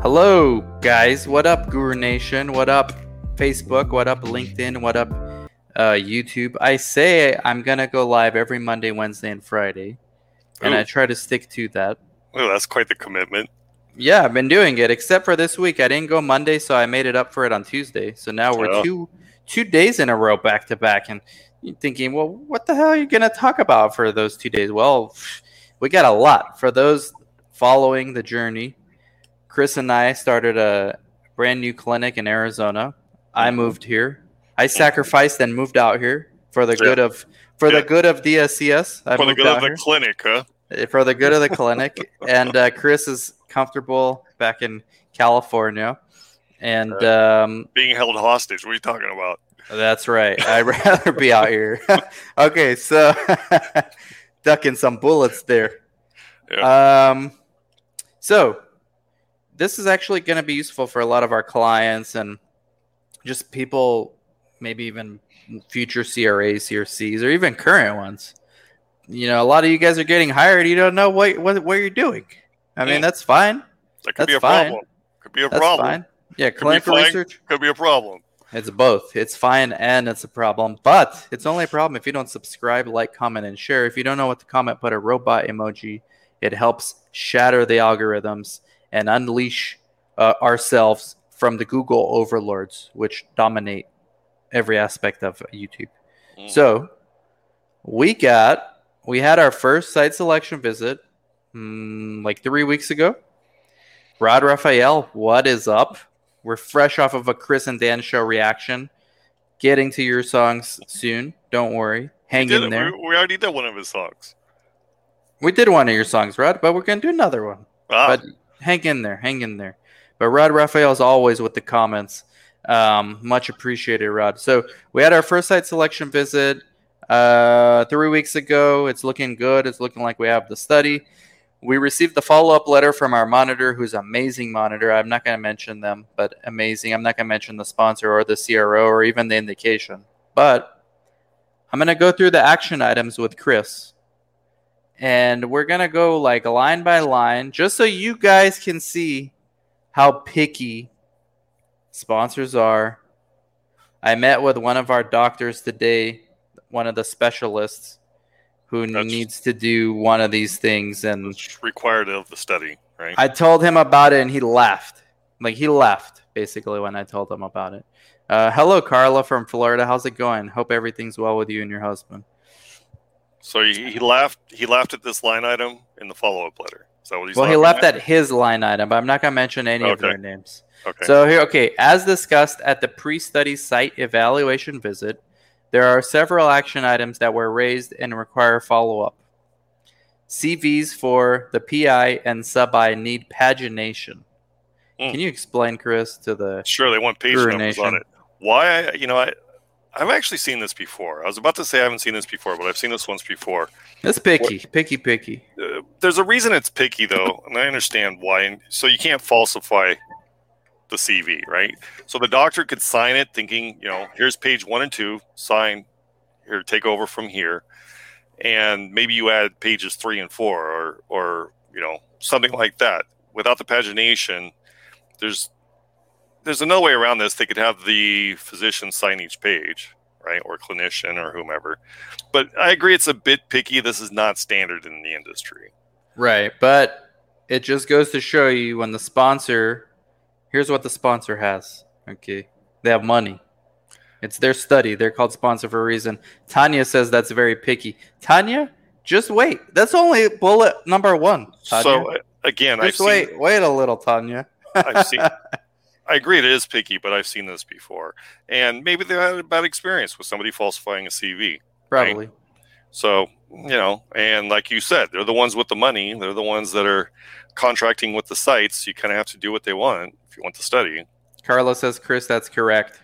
Hello, guys. What up, Guru Nation? What up, Facebook? What up, LinkedIn? What up, uh, YouTube? I say I'm going to go live every Monday, Wednesday, and Friday. And Ooh. I try to stick to that. Oh, that's quite the commitment. Yeah, I've been doing it, except for this week. I didn't go Monday, so I made it up for it on Tuesday. So now we're oh. two two days in a row back to back. And you're thinking, well, what the hell are you going to talk about for those two days? Well, we got a lot. For those following the journey, Chris and I started a brand new clinic in Arizona. I mm-hmm. moved here. I sacrificed and moved out here for the yeah. good of for yeah. the good of DSCS. I for the good of the here. clinic, huh? Eh, for the good of the clinic, and uh, Chris is comfortable back in California, and uh, um, being held hostage. What are you talking about? That's right. I'd rather be out here. okay, so ducking some bullets there. Yeah. Um, so this is actually going to be useful for a lot of our clients and just people, maybe even future CRAs, CRCs, or even current ones. You know, a lot of you guys are getting hired. You don't know what what, what you're doing. I mean, mm. that's fine. That could that's be a fine. problem. Could be a that's problem. Fine. Yeah, clinical research could be a problem. It's both. It's fine and it's a problem. But it's only a problem if you don't subscribe, like, comment, and share. If you don't know what to comment, put a robot emoji. It helps shatter the algorithms and unleash uh, ourselves from the Google overlords, which dominate every aspect of YouTube. Mm. So we got, we had our first site selection visit mm, like three weeks ago. Rod Raphael, what is up? We're fresh off of a Chris and Dan show reaction. Getting to your songs soon. Don't worry. Hang in there. We, we already did one of his songs. We did one of your songs, Rod, but we're gonna do another one. Ah. But hang in there, hang in there. But Rod Raphael is always with the comments. Um, much appreciated, Rod. So we had our first site selection visit uh, three weeks ago. It's looking good. It's looking like we have the study. We received the follow up letter from our monitor, who's amazing monitor. I'm not going to mention them, but amazing. I'm not going to mention the sponsor or the CRO or even the indication. But I'm going to go through the action items with Chris and we're gonna go like line by line, just so you guys can see how picky sponsors are. I met with one of our doctors today, one of the specialists who that's, needs to do one of these things, and required of the study, right? I told him about it, and he laughed. Like he laughed basically when I told him about it. Uh, hello, Carla from Florida. How's it going? Hope everything's well with you and your husband. So he, he laughed. He laughed at this line item in the follow up letter. So what he's well, he left at? at his line item, but I'm not going to mention any okay. of their names. Okay. So here, okay, as discussed at the pre-study site evaluation visit, There are several action items that were raised and require follow up. CVs for the PI and sub I need pagination. Hmm. Can you explain, Chris, to the Sure, they want page numbers on it. Why? I, you know, I, I've actually seen this before. I was about to say I haven't seen this before, but I've seen this once before. It's picky, picky, picky. Uh, there's a reason it's picky, though, and I understand why. And so you can't falsify the CV, right? So the doctor could sign it, thinking, you know, here's page one and two, sign here, take over from here, and maybe you add pages three and four, or or you know something like that. Without the pagination, there's there's another way around this. They could have the physician sign each page, right, or clinician or whomever. But I agree, it's a bit picky. This is not standard in the industry. Right, but it just goes to show you when the sponsor, here's what the sponsor has. Okay, they have money. It's their study. They're called sponsor for a reason. Tanya says that's very picky. Tanya, just wait. That's only bullet number one. Tanya. So uh, again, I've just seen, wait, wait a little, Tanya. I've seen. I agree, it is picky, but I've seen this before, and maybe they had a bad experience with somebody falsifying a CV. Probably. So you know, and like you said, they're the ones with the money. They're the ones that are contracting with the sites. You kind of have to do what they want if you want to study. Carlos says, Chris, that's correct.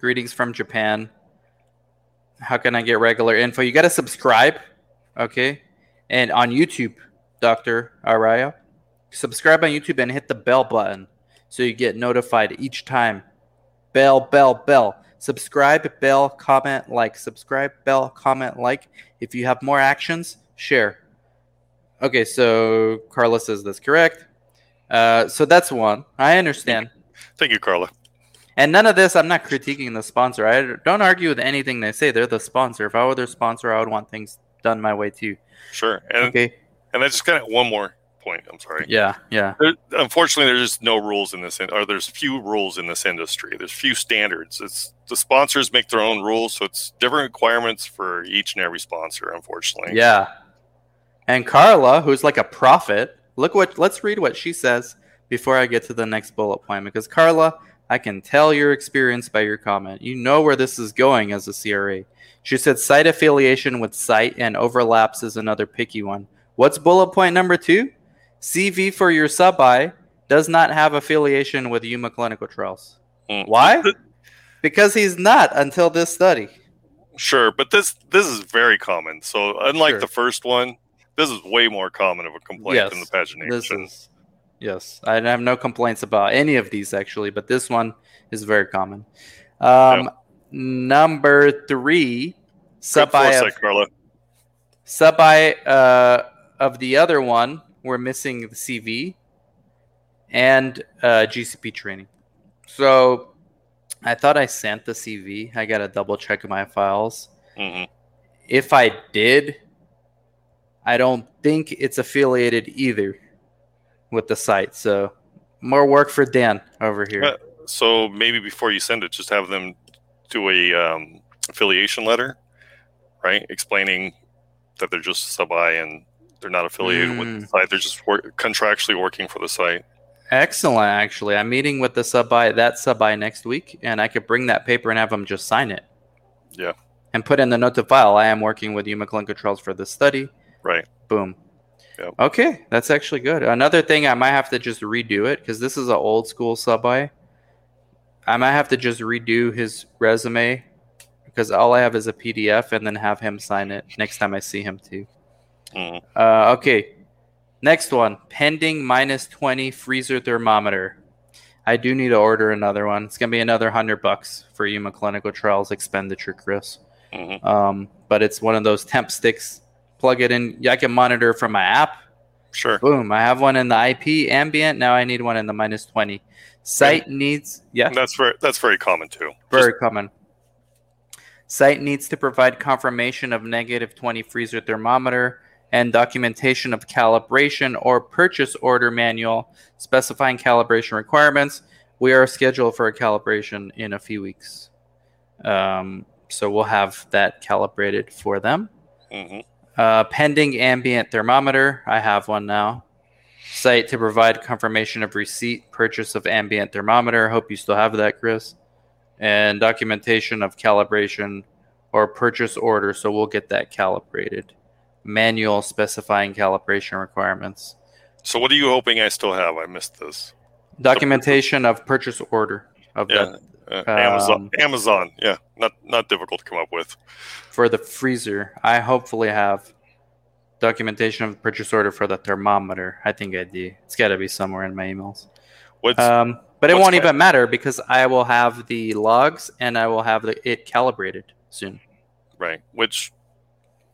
Greetings from Japan. How can I get regular info? You got to subscribe, okay? And on YouTube, Dr. Araya, subscribe on YouTube and hit the bell button so you get notified each time. Bell, bell, bell. Subscribe, bell, comment, like. Subscribe, bell, comment, like. If you have more actions, share. Okay, so Carla says that's correct. Uh, so that's one. I understand. Thank you, Carla. And none of this, I'm not critiquing the sponsor. I don't argue with anything they say. They're the sponsor. If I were their sponsor, I would want things done my way too. Sure, and Okay. and I just kind of one more point. I'm sorry. Yeah, yeah. There, unfortunately, there's just no rules in this, in, or there's few rules in this industry. There's few standards. It's the sponsors make their own rules, so it's different requirements for each and every sponsor. Unfortunately, Yeah. And Carla, who's like a prophet, look what let's read what she says before I get to the next bullet point because Carla, I can tell your experience by your comment. You know where this is going as a CRA. She said site affiliation with site and overlaps is another picky one. What's bullet point number 2? CV for your sub I does not have affiliation with Yuma Clinical Trials. Mm. Why? Because he's not until this study. Sure, but this this is very common. So unlike Sure. the first one, this is way more common of a complaint than the Yes, pagination. This is yes. I have no complaints about any of these actually, but this one is very common. Um, Number three, sub I of, Carla. sub I uh, of the other one. We're missing the CV and uh, GCP training. So I thought I sent the CV. I gotta double check my files. hmm If I did, I don't think it's affiliated either with the site. So more work for Dan over here. Yeah. So maybe before you send it, just have them do a um, affiliation letter, right, explaining that they're just sub I and they're not affiliated with Mm. the site. They're just work- contractually working for the site. Excellent, actually. I'm meeting with the sub I that sub I next week, and I could bring that paper and have them just sign it. Yeah. And put in the note to file. I am working with Yuma Clinical Trials for this study. Right. Boom. Yep. Okay, that's actually good. Another thing, I might have to just redo it because this is an old school sub by. I might have to just redo his resume because all I have is a PDF, and then have him sign it next time I see him too. Uh, okay. Next one pending minus 20 freezer thermometer. I do need to order another one. It's going to be another 100 bucks for Yuma Clinical Trials expenditure, Chris. Mhm. Um, but it's one of those temp sticks. Plug it in. I can monitor from my app. Sure. Boom. I have one in the IP ambient. Now I need one in the minus 20. Site needs, yeah. That's very that's very common too. Very common. Site needs to provide confirmation of negative 20 freezer thermometer and documentation of calibration or purchase order manual specifying calibration requirements. We are scheduled for a calibration in a few weeks. Um, so we'll have that calibrated for them. hmm Uh, pending ambient thermometer. I have one now. Site to provide confirmation of receipt, purchase of ambient thermometer. Hope you still have that, Chris. And documentation of calibration or purchase order, so we'll get that calibrated. Manual specifying calibration requirements. So what are you hoping I still have? I missed this. Documentation of purchase order of Yeah. that Uh, Amazon. Um, Amazon. Yeah. Not not difficult to come up with. for the freezer. I hopefully have documentation of purchase order for the thermometer. I think I do. It's got to be somewhere in my emails. What's Um, but it won't even matter because I will have the logs and I will have the, it calibrated soon. right? Which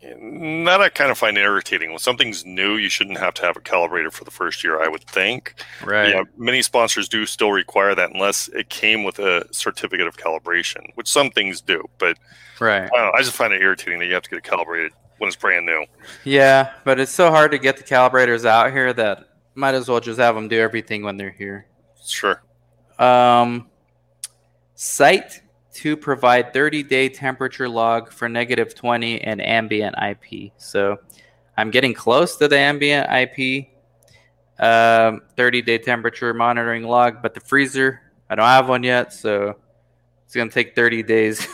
that I kind of find irritating. When something's new, you shouldn't have to have a calibrator for the first year. I would think. Right. Yeah, many sponsors do still require that unless it came with a certificate of calibration, which some things do. But Right. I, don't know, I just find it irritating that you have to get it calibrated when it's brand new. Yeah, but it's so hard to get the calibrators out here that might as well just have them do everything when they're here. Sure. Um, site to provide 30 day temperature log for negative 20 and ambient IP. So I'm getting close to the ambient IP um, 30 day temperature monitoring log, but the freezer, I don't have one yet. So it's going to take 30 days.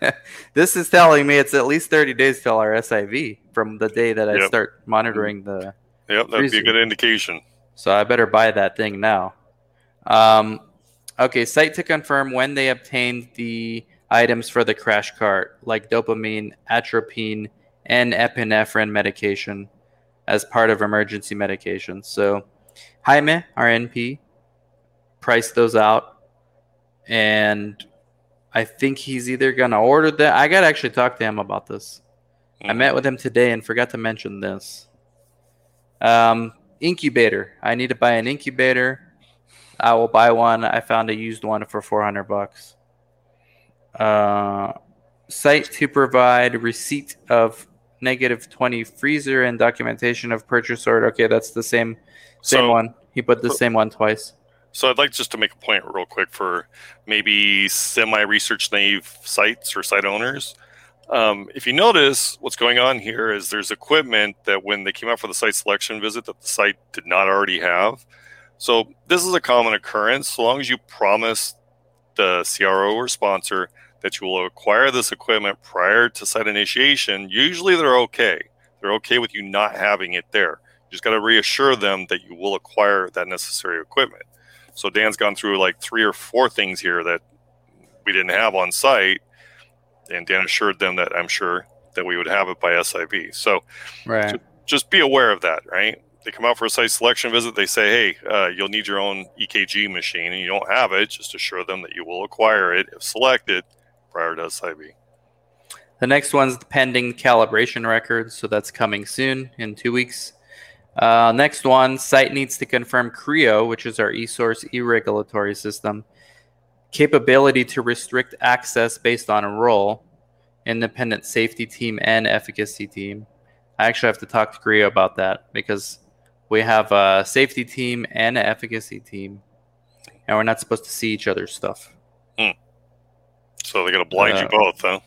this is telling me it's at least 30 days till our SIV from the day that I Yep. start monitoring the Yep, that'd be a good indication. so I better buy that thing now. Um, okay, site to confirm when they obtained the items for the crash cart, like dopamine, atropine, and epinephrine medication as part of emergency medication. So Jaime, our NP, priced those out. And I think he's either going to order that. I got to actually talk to him about this. I Mhm. met with him today and forgot to mention this. Um, incubator. I need to buy an incubator. I will buy one. I found a used one for 400 bucks. Uh, site to provide receipt of negative 20 freezer and documentation of purchase order. Okay, that's the same same So- one. He put the same one twice. So I'd like just to make a point real quick for maybe semi-research naive sites or site owners. Um, if you notice, what's going on here is there's equipment that when they came out for the site selection visit that the site did not already have. So this is a common occurrence. So long as you promise the CRO or sponsor that you will acquire this equipment prior to site initiation, usually they're okay. They're okay with you not having it there. You just got to reassure them that you will acquire that necessary equipment. So Dan's gone through like three or four things here that we didn't have on site, and Dan assured them that I'm sure that we would have it by SIV. So Right. just be aware of that, right? They come out for a site selection visit. They say, "Hey, uh, you'll need your own EKG machine, and you don't have it. Just assure them that you will acquire it if selected prior to SIV." The next one's the pending calibration records, so that's coming soon in two weeks. Uh, next one, site needs to confirm CRIO, which is our eSource e-regulatory system, capability to restrict access based on a role, independent safety team and efficacy team. I actually have to talk to CRIO about that because we have a safety team and an efficacy team, and we're not supposed to see each other's stuff. So they got to blind Uh, you both, huh?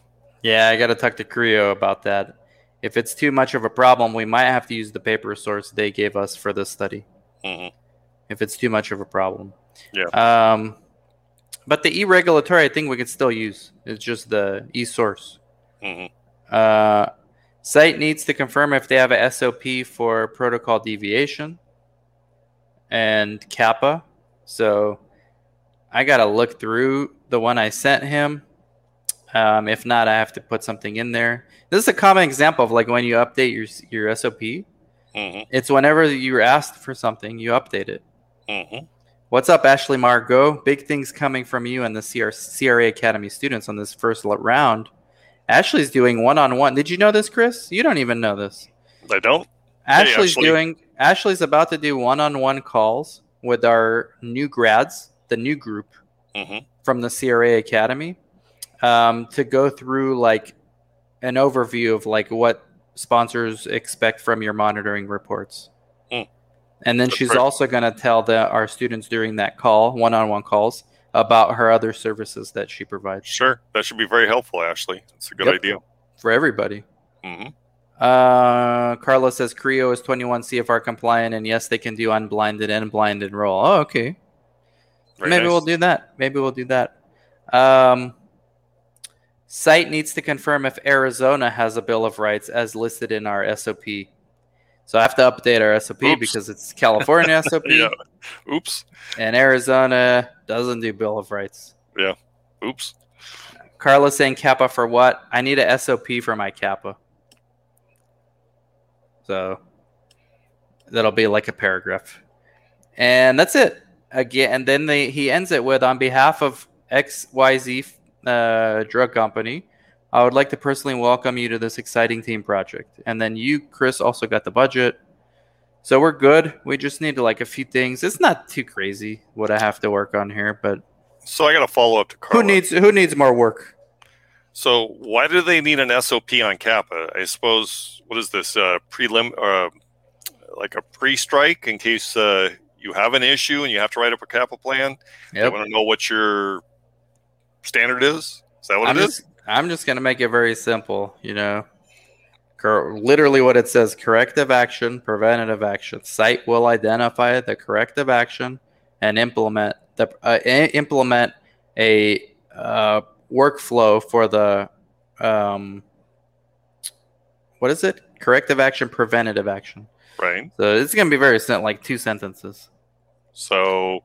Yeah, I got to talk to CRIO about that. If it's too much of a problem, we might have to use the paper source they gave us for this study. hmm If it's too much of a problem. Yeah. Um, but the e-regulatory, I think we could still use. It's just the e-source. hmm Uh, site needs to confirm if they have a SOP for protocol deviation and CAPA. So I got to look through the one I sent him. Um, if not, I have to put something in there. This is a common example of like when you update your your SOP. hmm It's whenever you're asked for something, you update it. hmm What's up, Ashley Margot? Big things coming from you and the CR- CRA Academy students on this first round. Ashley's doing one on one. Did you know this, Chris? You don't even know this. I don't. Ashley's Ashley. doing. Ashley's about to do one on one calls with our new grads, the new group hmm from the CRA Academy, um, to go through like an overview of like what sponsors expect from your monitoring reports. Hmm. And then That's she's great. also going to tell the our students during that call, one-on-one calls, about her other services that she provides Sure, that should be very helpful, Ashley. It's a good Yep. idea. for everybody. hmm Uh, Carla says CRIO is 21 CFR compliant, and yes, they can do unblinded and blinded roll. Oh, okay. Very Maybe nice. we'll do that. Maybe we'll do that. Um, Site needs to confirm if Arizona has a Bill of Rights as listed in our SOP. So I have to update our SOP Oops. because it's California SOP, Yeah. Oops. and Arizona doesn't do Bill of Rights. Yeah. Oops. Carlos saying CAPA for what? I need a SOP for my CAPA. So that'll be like a paragraph. And that's it. Again, and then they, he ends it with on behalf of XYZ uh, drug company, I would like to personally welcome you to this exciting team project. And then you, Chris, also got the budget. So we're good. We just need to like a few things. It's not too crazy what I have to work on here, but So I got to follow up to Carla. who needs who needs more work? So why do they need an SOP on CAPA? I suppose what is this uh, prelim uh, like a pre-strike in case uh, you have an issue and you have to write up a CAPA plan. They Yep. want to know what your standard is. Is that what I'm it is? I'm just gonna make it very simple. You know, Cor- literally what it says: corrective action, preventative action. Site will identify the corrective action and implement the uh, implement a uh, workflow for the um, what is it? Corrective action, preventative action. Right. So it's gonna be very simple, like two sentences. So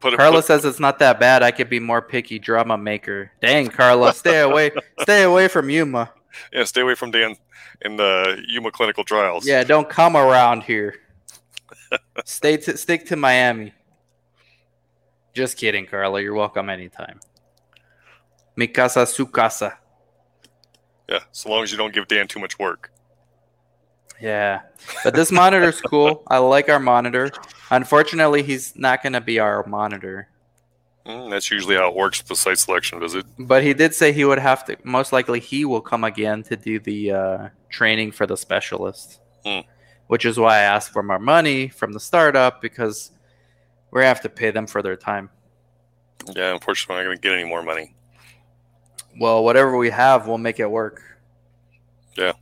put. Carla put- says it's not that bad. I could be more picky drama maker. Dang, Carla, stay away, stay away from Yuma. yeah, stay away from Dan in the Yuma clinical trials. Yeah, don't come around here. Stay to stick to Miami. Just kidding, Carla. You're welcome anytime. Mi casa, su casa. Yeah. So long as you don't give Dan too much work. Yeah, but this monitor's cool. I like our monitor. Unfortunately, he's not gonna be our monitor. Mm, that's usually how it works with the site selection visit. But he did say he would have to. Most likely, he will come again to do the uh, training for the specialist, Hmm. which is why I asked for more money from the startup because we're gonna have to pay them for their time. Yeah. Unfortunately, I'm not going to get any more money. Well, whatever we have, we'll make it work. Yeah.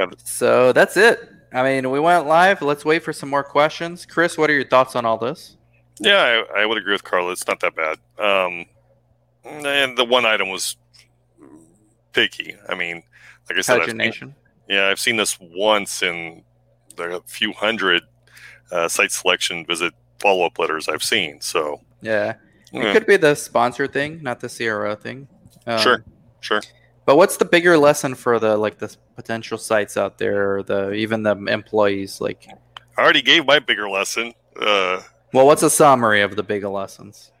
Yeah. So that's it. I mean, we went live. Let's wait for some more questions. Chris, what are your thoughts on all this? Yeah, I, I would agree with Carla. It's not that bad. Um, and the one item was picky. I mean, like I said, I've seen, yeah, I've seen this once in the few hundred uh, site selection visit follow up letters I've seen. So, Yeah. It yeah, could be the sponsor thing, not the CRO thing. Um, Sure, sure. But what's the bigger lesson for the like the potential sites out there, or the even the employees? Like, I already gave my bigger lesson. Uh, well, what's a summary of the bigger lessons?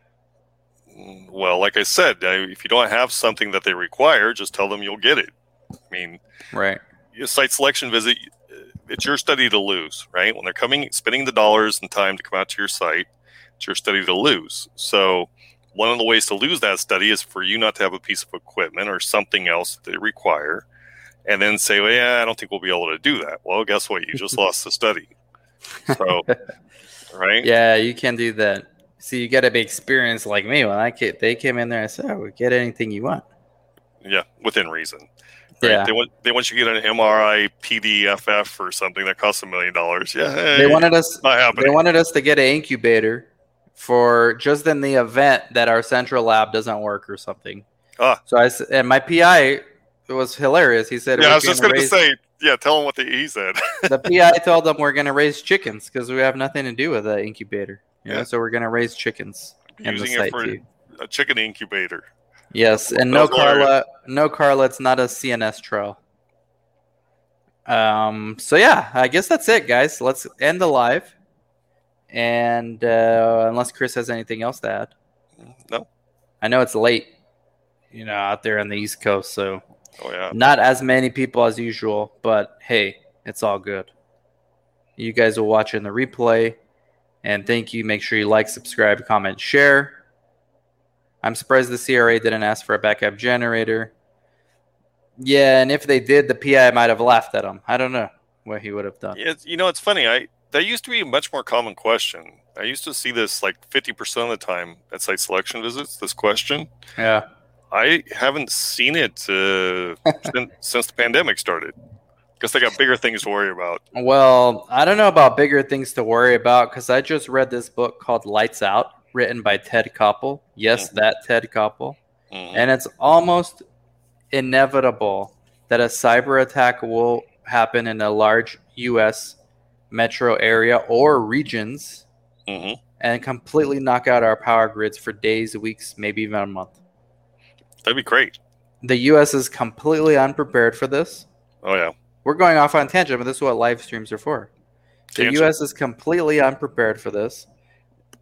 well, like I said, uh, if you don't have something that they require, just tell them you'll get it. I mean, Right. your site selection visit it's your study to lose right when they're coming spending the dollars and time to come out to your site it's your study to lose so one of the ways to lose that study is for you not to have a piece of equipment or something else that they require and then say well yeah i don't think we'll be able to do that well guess what you just lost the study so right Yeah, you can do that. See, you got to be experienced like me. When I ca- they came in there, I said, "Oh, get anything you want." yeah within reason right? Yeah. they want they want you to get an mri pdff or something that costs a million dollars yeah They wanted us. not They wanted us to get an incubator for just in the event that our central lab doesn't work or something. Ah. So I and my PI was hilarious. He said, yeah i was just gonna going to say yeah tell them what the, he said the PI told them we're going to raise chickens because we have nothing to do with the incubator. You know, Yeah. so we're going to raise chickens using it for too. a chicken incubator. Yes, and no was hilarious. Carla, no Carla. It's not a CNS trial. Um. So yeah, I guess that's it, guys. Let's end the live. And uh, unless Chris has anything else to add, No. I know it's late, you know, out there on the East Coast, so Oh yeah. not as many people as usual. But hey, it's all good. You guys will watch in the replay, and thank you. Make sure you like, subscribe, comment, share. I'm surprised the CRA didn't ask for a backup generator. Yeah, and if they did, the PI might have laughed at him. I don't know what he would have done. It's, you know, it's funny. I that used to be a much more common question. I used to see this like fifty percent of the time at site selection visits. This question. Yeah. I haven't seen it uh, since, since the pandemic started. Guess they got bigger things to worry about. Well, I don't know about bigger things to worry about because I just read this book called Lights Out, written by Ted Koppel. Yes, Mhm. that Ted Koppel. Mhm. and it's almost inevitable that a cyber attack will happen in a large U.S. metro area or regions Mhm. and completely knock out our power grids for days, weeks, maybe even a month. That'd be great. The U.S. is completely unprepared for this. Oh yeah. We're going off on tangent, but this is what live streams are for. The Tangent. U.S. is completely unprepared for this.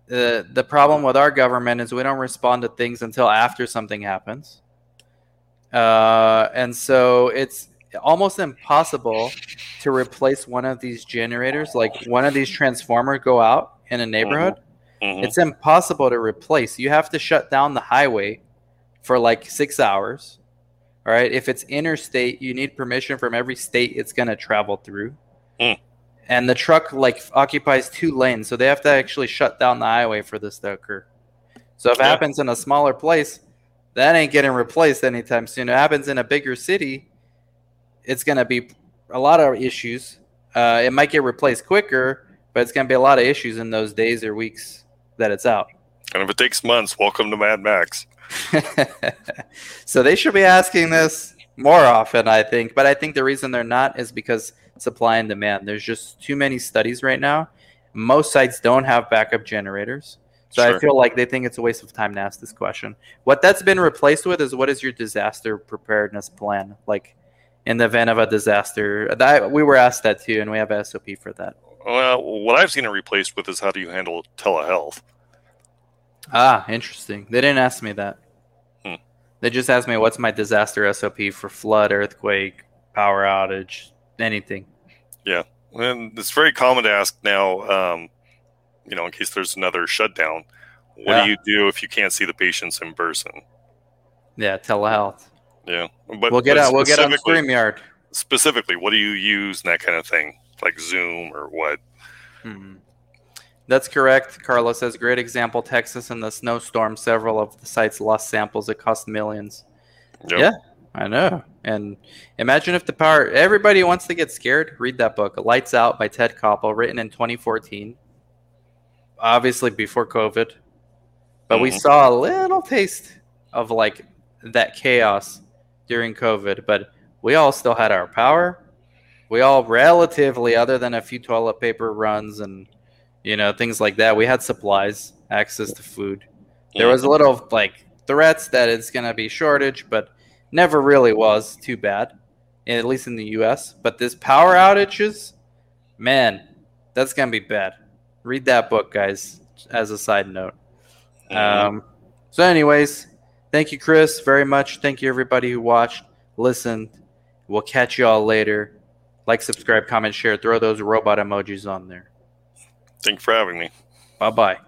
The the problem with our government is we don't respond to things until after something happens, uh, and so it's almost impossible to replace one of these generators. Like one of these transformers go out in a neighborhood, Mhm. it's impossible to replace. You have to shut down the highway for like six hours. All right. If it's interstate, you need permission from every state it's going to travel through. Hmm. And the truck like occupies two lanes, so they have to actually shut down the highway for this to occur. So if it happens in a smaller place, that ain't getting replaced anytime soon. It happens in a bigger city, it's going to be a lot of issues. Uh, it might get replaced quicker, but it's going to be a lot of issues in those days or weeks that it's out. And if it takes months, welcome to Mad Max. so they should be asking this more often, I think. But I think the reason they're not is because supply and demand. There's just too many studies right now. Most sites don't have backup generators. So I feel like they think it's a waste of time to ask this question. What that's been replaced with is what is your disaster preparedness plan? Like in the event of a disaster. That we were asked that too, and we have a SOP for that. Well, what I've seen it replaced with is how do you handle telehealth? Ah, interesting. They didn't ask me that. Hmm. They just asked me what's my disaster SOP for flood, earthquake, power outage, anything. Yeah, and it's very common to ask now, um, you know, in case there's another shutdown, what Yeah. do you do if you can't see the patients in person? Yeah, telehealth. Yeah, but we'll get but out. We'll get on Streamyard. Specifically, what do you use and that kind of thing, like Zoom or what? Hmm. That's correct. Carlos says great example. Texas in the snowstorm, several of the sites lost samples It cost millions. Yep. Yeah. I know. And imagine if the power. Everybody wants to get scared. Read that book, Lights Out by Ted Koppel, written in 2014. Obviously before COVID, but we Mhm. saw a little taste of like that chaos during COVID. But we all still had our power. We all relatively, other than a few toilet paper runs and you know things like that, we had supplies, access to food. There was a little like threats that it's going to be shortage, but never really was too bad, at least in the U.S. But this power outages, man, that's going to be bad. Read that book, guys. As a side note. Um, so, anyways, thank you, Chris, very much. Thank you, everybody who watched, listened. We'll catch you all later. Like, subscribe, comment, share. Throw those robot emojis on there. Thank you for having me. Bye bye.